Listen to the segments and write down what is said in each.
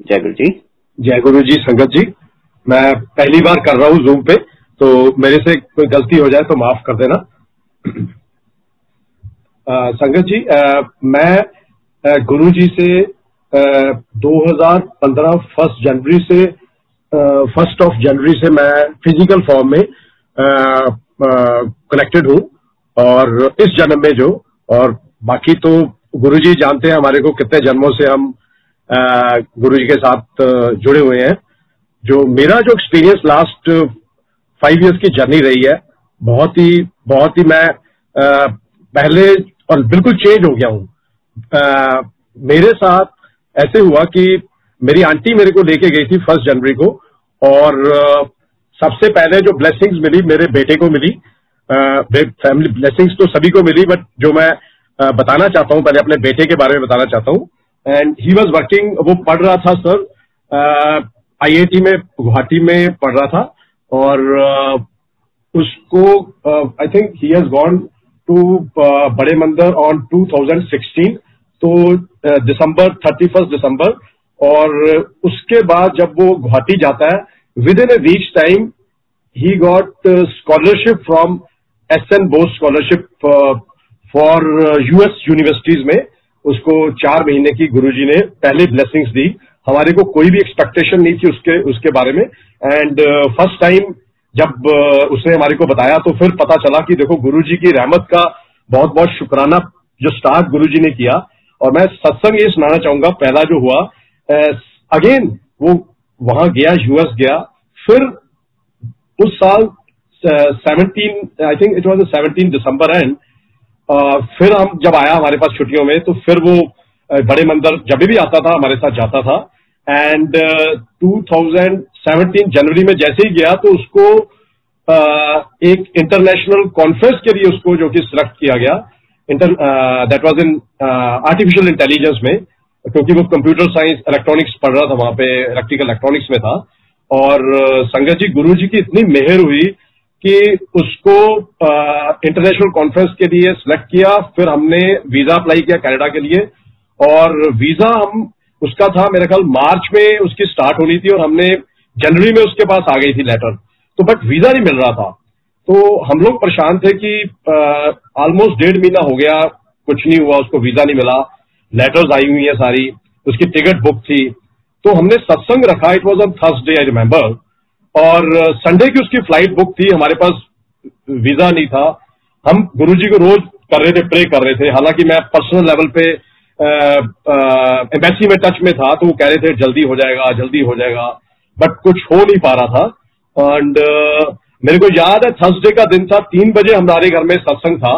जय गुरु जी। जय गुरु जी संगत जी। मैं पहली बार कर रहा हूँ जूम पे तो मेरे से कोई गलती हो जाए तो माफ़ कर देना। आ, संगत जी आ, मैं गुरु जी से आ, 2015 फ़र्स्ट जनवरी से फ़र्स्ट ऑफ़ जनवरी से मैं फ़िज़िकल फॉर्म में कनेक्टेड हूँ। और इस जन्म में जो और बाकी तो गुरु जी जानते हैं हमारे को कितने जन्मों से हम गुरु जी के साथ जुड़े हुए हैं। जो मेरा जो एक्सपीरियंस लास्ट फाइव इयर्स की जर्नी रही है, बहुत ही बहुत ही मैं पहले और बिल्कुल चेंज हो गया हूँ। मेरे साथ ऐसे हुआ कि मेरी आंटी मेरे को लेके गई थी फ़र्स्ट जनवरी को और सबसे पहले जो ब्लेसिंग्स मिली, मेरे बेटे को मिली। फैमिली ब्लेसिंग्स तो सभी को मिली बट जो मैं बताना चाहता हूँ, पहले अपने बेटे के बारे में बताना चाहता हूँ। एंड ही वॉज़ वर्किंग वो पढ़ रहा था सर आईआईटी में गुवाहाटी में पढ़ रहा था और uh, उसको I think he has gone to बड़े मंदिर ऑन 2016 तो दिसंबर थर्टी फ़र्स्ट दिसंबर और उसके बाद जब वो गुवाहाटी जाता है with in a weeks time he got scholarship from S N Bose scholarship for US universities में उसको चार महीने की गुरुजी ने पहले ब्लेसिंग्स दी। हमारे को कोई भी एक्सपेक्टेशन नहीं थी उसके उसके बारे में। एंड फ़र्स्ट टाइम जब uh, उसने हमारे को बताया तो फिर पता चला कि देखो गुरुजी की रहमत का बहुत बहुत शुक्राना जो स्टार्ट गुरुजी ने किया। और मैं सत्संग ये सुनाना चाहूँगा पहला जो हुआ अगेन uh, वो वहाँ गया यूएस गया। फिर उस साल seventeen I think it was seventeen December and फिर हम जब आया हमारे पास छुट्टियों में तो फिर वो बड़े मंदिर जब भी आता था हमारे साथ जाता था। एंड uh, 2017 जनवरी में जैसे ही गया तो उसको uh, एक इंटरनेशनल कॉन्फ्रेंस के लिए उसको जो कि सिलेक्ट किया गया। Inter that was in artificial intelligence में क्योंकि वो कंप्यूटर साइंस इलेक्ट्रॉनिक्स पढ़ रहा था वहाँ पे इलेक्ट्रिकल इलेक्ट्रॉनिक्स में था। और uh, संगत जी गुरु जी की इतनी मेहर हुई कि उसको इंटरनेशनल कॉन्फ्रेंस के लिए सिलेक्ट किया, फिर हमने वीज़ा अप्लाई किया कनाडा के लिए। और वीज़ा हम, उसका था मेरे ख्याल मार्च में उसकी स्टार्ट होनी थी और हमने जनवरी में उसके पास आ गई थी लेटर तो बट वीज़ा नहीं मिल रहा था। तो हम लोग परेशान थे कि ऑलमोस्ट डेढ़ महीना हो गया, कुछ नहीं हुआ, उसको वीज़ा नहीं मिला। लेटर्स आई हुई है सारी, उसकी टिकट बुक थी। तो हमने सत्संग रखा it was on Thursday I remember और संडे की उसकी फ़्लाइट बुक थी, हमारे पास वीज़ा नहीं था। हम गुरुजी को रोज कर रहे थे प्रे कर रहे थे। हालाँकि मैं पर्सनल लेवल पे एम्बेसी में टच में था तो वो कह रहे थे, जल्दी हो जाएगा, जल्दी हो जाएगा। बट कुछ हो नहीं पा रहा था। एंड मेरे को याद है थर्सडे का दिन था, तीन बजे हमारे घर में सत्संग था।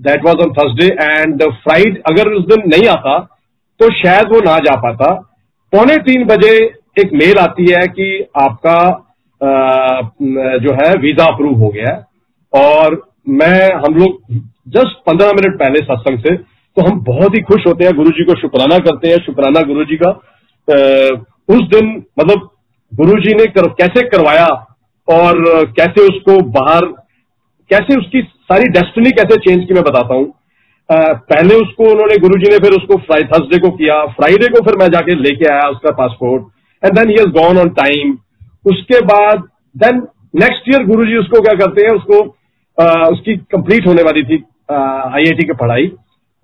That was on Thursday and Friday अगर उस दिन नहीं आता तो शायद वो ना जा पाता। पौने तीन बजे एक मेल आती है कि आपका जो है वीज़ा अप्रूव हो गया है। और मैं हम लोग जस्ट पंद्रह मिनट पहले सत्संग से तो हम बहुत ही खुश होते हैं गुरु जी को शुक्राना करते हैं शुक्राना गुरु जी का उस दिन मतलब गुरु जी ने कर, कैसे करवाया और कैसे उसको बाहर कैसे उसकी सारी डेस्टिनी कैसे चेंज की मैं बताता हूँ। पहले उसको उन्होंने गुरुजी ने फिर उसको थर्सडे को किया। फ्राइडे को फिर मैं जाके लेके आया उसका passport. And then he gone on time उसके बाद देन नेक्स्ट ईयर गुरु जी उसको क्या करते हैं? उसको आ, उसकी कंप्लीट होने वाली थी आई आईआईटी की पढ़ाई।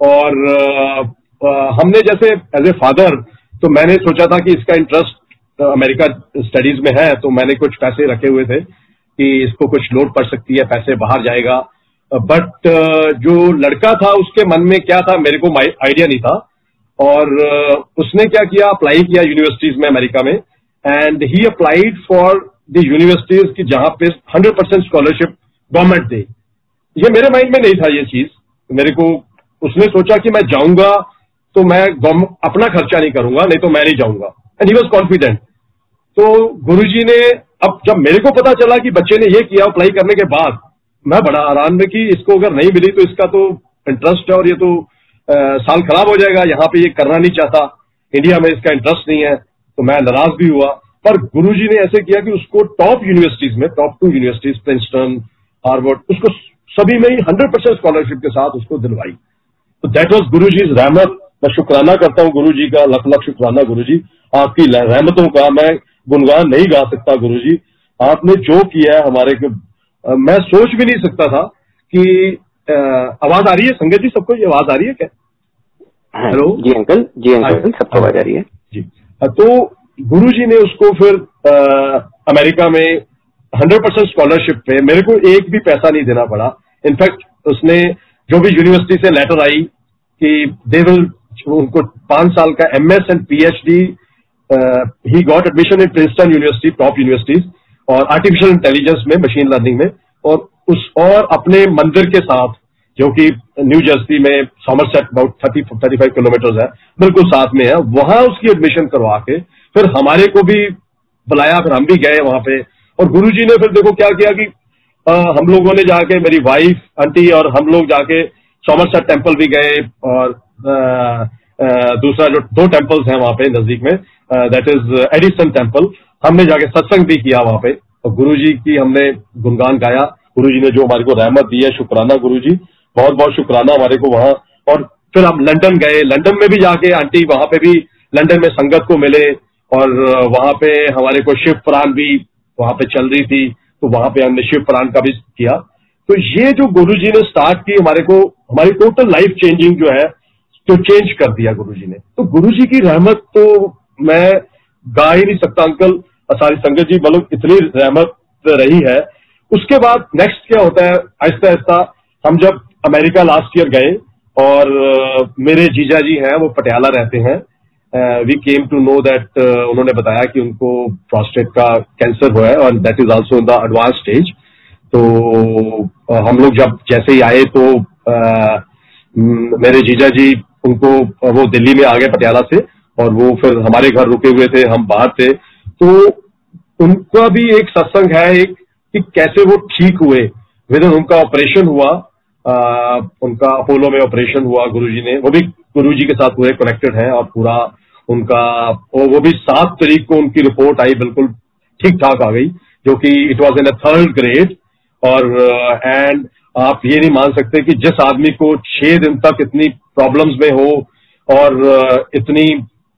और आ, आ, हमने जैसे एज ए फादर तो मैंने सोचा था कि इसका इंटरेस्ट अमेरिका स्टडीज़ में है तो मैंने कुछ पैसे रखे हुए थे कि इसको कुछ लोड पड़ सकती है पैसे बाहर जाएगा। बट जो लड़का था उसके मन में क्या था? मेरे को आइडिया नहीं था। और उसने क्या किया अप्लाई किया यूनिवर्सिटीज में अमेरिका में and he applied for the universities की जहाँ पे हंड्रेड परसेंट स्कॉलरशिप गवर्नमेंट दे। ये मेरे माइंड में नहीं था ये चीज़। मेरे को, उसने सोचा कि मैं जाऊँगा तो मैं अपना खर्चा नहीं करूँगा, नहीं तो मैं नहीं जाऊँगा। एंड ही वॉज़ कॉन्फिडेंट तो गुरुजी ने, अब जब मेरे को पता चला कि बच्चे ने ये किया अप्लाई करने के बाद, मैं बड़ा आराम में कि इसको अगर नहीं मिली तो इसका तो इंटरेस्ट है और ये तो साल खराब हो जाएगा, यहाँ पे ये करना नहीं चाहता। इंडिया में इसका इंटरेस्ट नहीं है तो मैं नाराज़ भी हुआ। पर गुरुजी ने ऐसे किया कि उसको टॉप यूनिवर्सिटीज में top two universities Princeton Harvard उसको सभी में ही हंड्रेड परसेंट स्कॉलरशिप के साथ उसको दिलवाई। तो दैट वॉज़ गुरु जी रहमत। मैं शुक्राना करता हूँ गुरु जी का, लख लख शुक्राना गुरु जी आपकी रहमतों का मैं गुनगान नहीं गा सकता गुरु जी आपने जो किया है हमारे को मैं सोच भी नहीं सकता था कि आवाज़ आ रही है? संगत जी सबको ये आवाज़ आ रही है क्या? हाँ, हेलो जी अंकल जी अंकल सबको आवाज़ आ रही है? जी। तो गुरु जी ने उसको फिर आ, अमेरिका में हंड्रेड परसेंट स्कॉलरशिप पे मेरे को एक भी पैसा नहीं देना पड़ा। इनफैक्ट उसने जो भी यूनिवर्सिटी से लेटर आई कि दे विल उनको पाँच साल का MS and P H D he got admission in Princeton university top universities और आर्टिफिशियल इंटेलिजेंस में मशीन लर्निंग में और उस और अपने मंदिर के साथ जो कि न्यू जर्सी में Somerset about thirty thirty five kilometre है बिल्कुल साथ में है। वहाँ उसकी एडमिशन करवा के फिर हमारे को भी बुलाया फिर हम भी गए वहाँ पे। और गुरु जी ने फिर देखो क्या किया कि आ, हम लोगों ने जाके मेरी वाइफ आंटी और हम लोग जाके सॉमरसेट टेंपल भी गए और आ, आ, दूसरा जो दो टेम्पल्स हैं वहाँ पे नज़दीक में दैट इज़ एडिसन टेंपल हमने जाके सत्संग भी किया वहाँ पे। और गुरु जी की हमने गुणगान गाया। गुरु जी ने जो हमारे को रहमत दी है शुक्राना गुरु जी बहुत बहुत शुक्राना हमारे को वहाँ। और फिर हम लंदन गए। लंदन में भी जाके आंटी वहाँ पे भी लंदन में संगत को मिले और वहाँ पे हमारे को शिव पुराण भी वहाँ पे चल रही थी। तो वहाँ पे हमने शिव पुराण का भी किया। तो ये जो गुरु जी ने स्टार्ट की हमारे को, हमारी टोटल लाइफ चेंजिंग जो है तो चेंज कर दिया गुरु जी ने। तो गुरु जी की रहमत तो मैं गा ही नहीं सकता, अंकल। सारी संगत जी मतलब इतनी रहमत रही है। उसके बाद नेक्स्ट क्या होता है? आहिस्ता आहिस्ता हम जब अमेरिका लास्ट ईयर गए और मेरे जीजा जी हैं वो पटियाला रहते हैं। We came to know that उन्होंने बताया कि उनको प्रोस्टेट का कैंसर हुआ है और that is also in the advance stage तो uh, हम लोग जब जैसे ही आए तो uh, मेरे जीजा जी उनको वो दिल्ली में आ गए पटियाला से और वो फिर हमारे घर रुके हुए थे हम बाहर थे। तो उनका भी एक सत्संग है एक कि कैसे वो ठीक हुए। विद उनका ऑपरेशन हुआ आ, उनका अपोलो में ऑपरेशन हुआ गुरुजी ने। वो भी गुरुजी के साथ पूरे कनेक्टेड हैं और पूरा उनका वो भी सात तारीख को उनकी रिपोर्ट आई बिल्कुल ठीक ठाक आ गई जो कि it was in a third grade और एंड आप ये नहीं मान सकते कि जिस आदमी को छह दिन तक इतनी प्रॉब्लम्स में हो और इतनी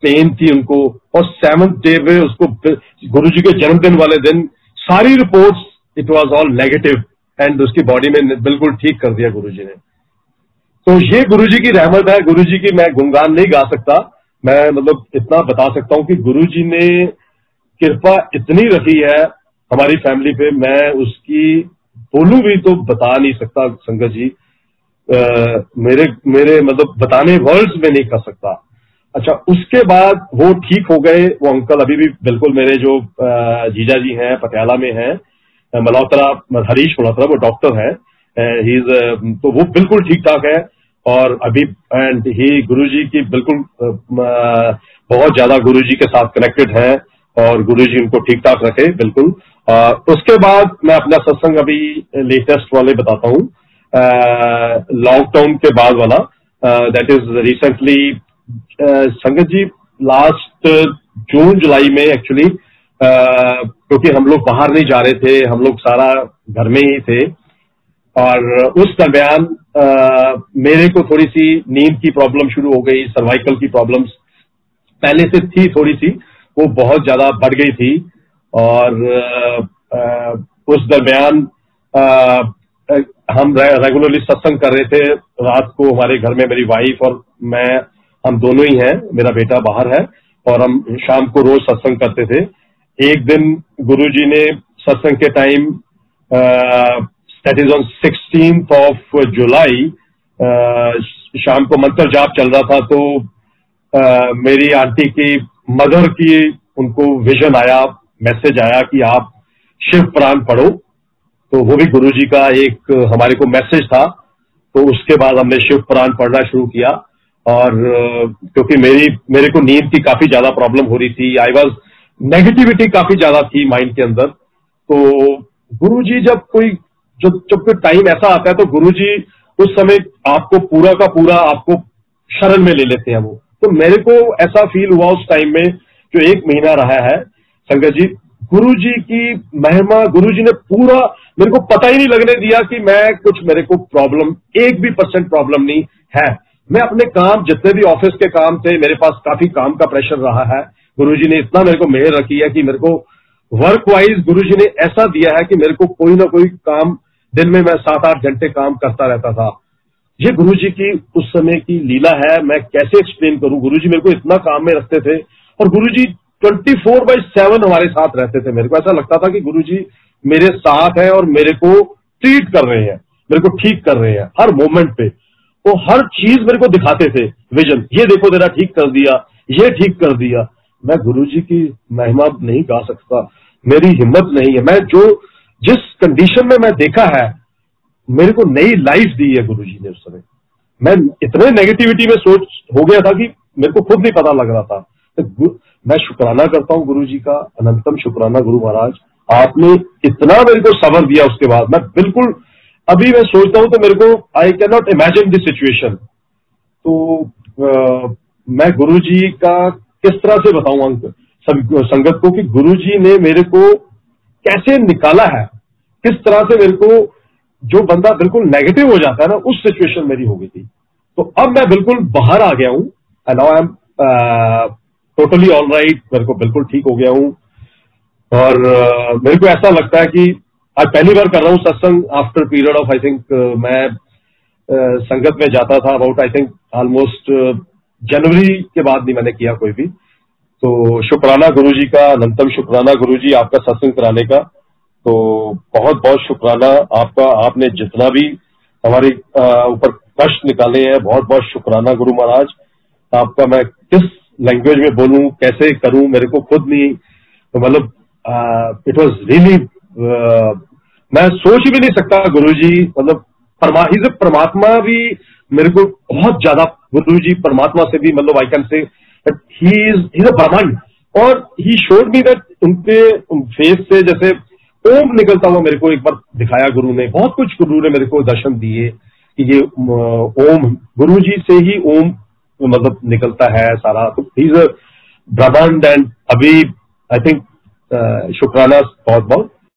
पेन थी उनको और सेवंथ डे में उसको गुरु जी के जन्मदिन वाले दिन सारी reports it was all negative and उसकी बॉडी में बिल्कुल ठीक कर दिया गुरु जी ने। तो ये गुरु जी की रहमत है। गुरु जी की मैं गुणगान नहीं गा सकता। मैं मतलब इतना बता सकता हूँ कि गुरु जी ने कृपा इतनी रखी है हमारी फैमिली पे। मैं उसकी बोलू भी तो बता नहीं सकता संगत जी। आ, मेरे मेरे मतलब बताने वर्ड्स में नहीं कर सकता। अच्छा उसके बाद वो ठीक हो गए। वो अंकल अभी भी बिल्कुल मेरे जो जीजा जी हैं पटियाला में हैं। मल्होत्रा, हरीश मल्होत्रा, वो डॉक्टर है। ही तो वो बिल्कुल ठीक ठाक है और अभी एंड ही गुरु जी की बिल्कुल बहुत ज़्यादा गुरु जी के साथ कनेक्टेड है और गुरु जी उनको ठीक ठाक रखे, बिल्कुल। उसके बाद मैं अपना सत्संग अभी लेटेस्ट वाले बताता हूँ। लॉकडाउन के बाद वाला दैट इज़ रिसेंटली संगत जी लास्ट जून, जुलाई में एक्चुअली क्योंकि हम लोग बाहर नहीं जा रहे थे हम लोग सारा घर में ही थे। और उस दरमियान मेरे को थोड़ी सी नींद की प्रॉब्लम शुरू हो गई सर्वाइकल की प्रॉब्लम्स। पहले से थी थोड़ी सी वो बहुत ज़्यादा बढ़ गई थी। और आ, उस दरमियान हम रेगुलरली सत्संग कर रहे थे। रात को हमारे घर में मेरी वाइफ और मैं हम दोनों ही हैं। मेरा बेटा बाहर है और हम शाम को रोज सत्संग करते थे। एक दिन गुरु जी ने सत्संग के time that is on sixteen of जुलाई शाम को मंत्र जाप चल रहा था तो uh, मेरी आंटी की मदर की उनको विजन आया मैसेज आया कि आप शिव प्राण पढ़ो। तो वो भी गुरु जी का एक हमारे को मैसेज था। तो उसके बाद हमने शिव पुराण पढ़ना शुरू किया और क्योंकि मेरी मेरे को नींद की काफ़ी ज़्यादा प्रॉब्लम हो रही थी। आई वॉज़ नेगेटिविटी काफ़ी ज़्यादा थी माइंड के अंदर। तो गुरु जी जब कोई जब जब कोई टाइम ऐसा आता है तो गुरु जी उस समय आपको पूरा का पूरा आपको शरण में ले लेते हैं वो। तो मेरे को ऐसा फील हुआ उस टाइम में, जो एक महीना रहा है संगत जी गुरु जी की महिमा गुरु जी ने पूरा, मेरे को पता ही नहीं लगने दिया कि मैं कुछ मेरे को प्रॉब्लम एक भी परसेंट प्रॉब्लम नहीं है। मैं अपने काम, जितने भी ऑफ़िस के काम थे, मेरे पास काफ़ी काम का प्रेशर रहा है। गुरुजी ने इतना मेरे को मेहर रखी है कि मेरे को वर्क वाइज गुरु जी ने ऐसा दिया है कि मेरे को कोई ना कोई काम दिन में मैं सात आठ घंटे काम करता रहता था। ये गुरु जी की उस समय की लीला है, मैं कैसे एक्सप्लेन करूँ? गुरु जी मेरे को इतना काम में रखते थे और Guru ji twenty four by seven हमारे साथ रहते थे। मेरे को ऐसा लगता था कि गुरु जी मेरे साथ है और मेरे को ट्रीट कर रहे हैं, मेरे को ठीक कर रहे हैं हर मोमेंट पे। वो हर चीज़ मेरे को दिखाते थे विजन ये देखो तेरा ठीक कर दिया, ये ठीक कर दिया। मैं गुरु जी की महिमा नहीं गा सकता मेरी हिम्मत नहीं है। मैं जो जिस कंडीशन में मैं देखा है मेरे को नई लाइफ दी है गुरु जी ने उस समय। मैं इतने नेगेटिविटी में सोच हो गया था कि मेरे को खुद नहीं पता लग रहा था। तो मैं शुक्राना करता हूँ गुरु जी का अनंतम शुक्राना गुरु महाराज। आपने इतना मेरे को सबर दिया उसके बाद। मैं बिल्कुल अभी मैं सोचता हूँ तो मेरे को I can not imagine this situation तो आ, मैं गुरु जी का किस तरह से बताऊँ अंक? संगत को कि गुरुजी ने मेरे को कैसे निकाला है? किस तरह से मेरे को जो बंदा बिल्कुल नेगेटिव हो जाता है ना उस सिचुएशन मेरी हो गई थी। तो अब मैं बिल्कुल बाहर आ गया हूँ and now I am totally all right मेरे को बिल्कुल ठीक हो गया हूँ। और uh, मेरे को ऐसा लगता है कि आज पहली बार कर रहा हूँ सत्संग after period of I think मैं uh, संगत में जाता था अबाउट आई थिंक ऑलमोस्ट जनवरी के बाद नहीं मैंने किया कोई भी। तो शुक्राना गुरु जी का अनंतम शुक्राना गुरु जी आपका सत्संग कराने का। तो बहुत बहुत शुक्राना आपका, आपने जितना भी हमारे ऊपर कष्ट निकाले हैं बहुत बहुत शुक्राना गुरु महाराज। आपका मैं किस लैंग्वेज में बोलूँ, कैसे करूँ, मेरे को खुद नहीं तो मतलब इट वॉज़ रियली मैं सोच भी नहीं सकता गुरु जी मतलब परमा परमात्मा भी मेरे को बहुत ज़्यादा गुरु जी परमात्मा से भी मतलब आई कैन से ही ब्रह्मांड और ही शोड मी दैट उनके फेस से जैसे ओम निकलता हुआ मेरे को एक बार दिखाया गुरु ने। बहुत कुछ गुरु ने मेरे को दर्शन दिए कि ये ओम, गुरु जी से ही ओम मतलब निकलता है सारा। तो इज़ अ ब्रह्मांड एंड अभी आई थिंक शुक्राना बहुत बहुत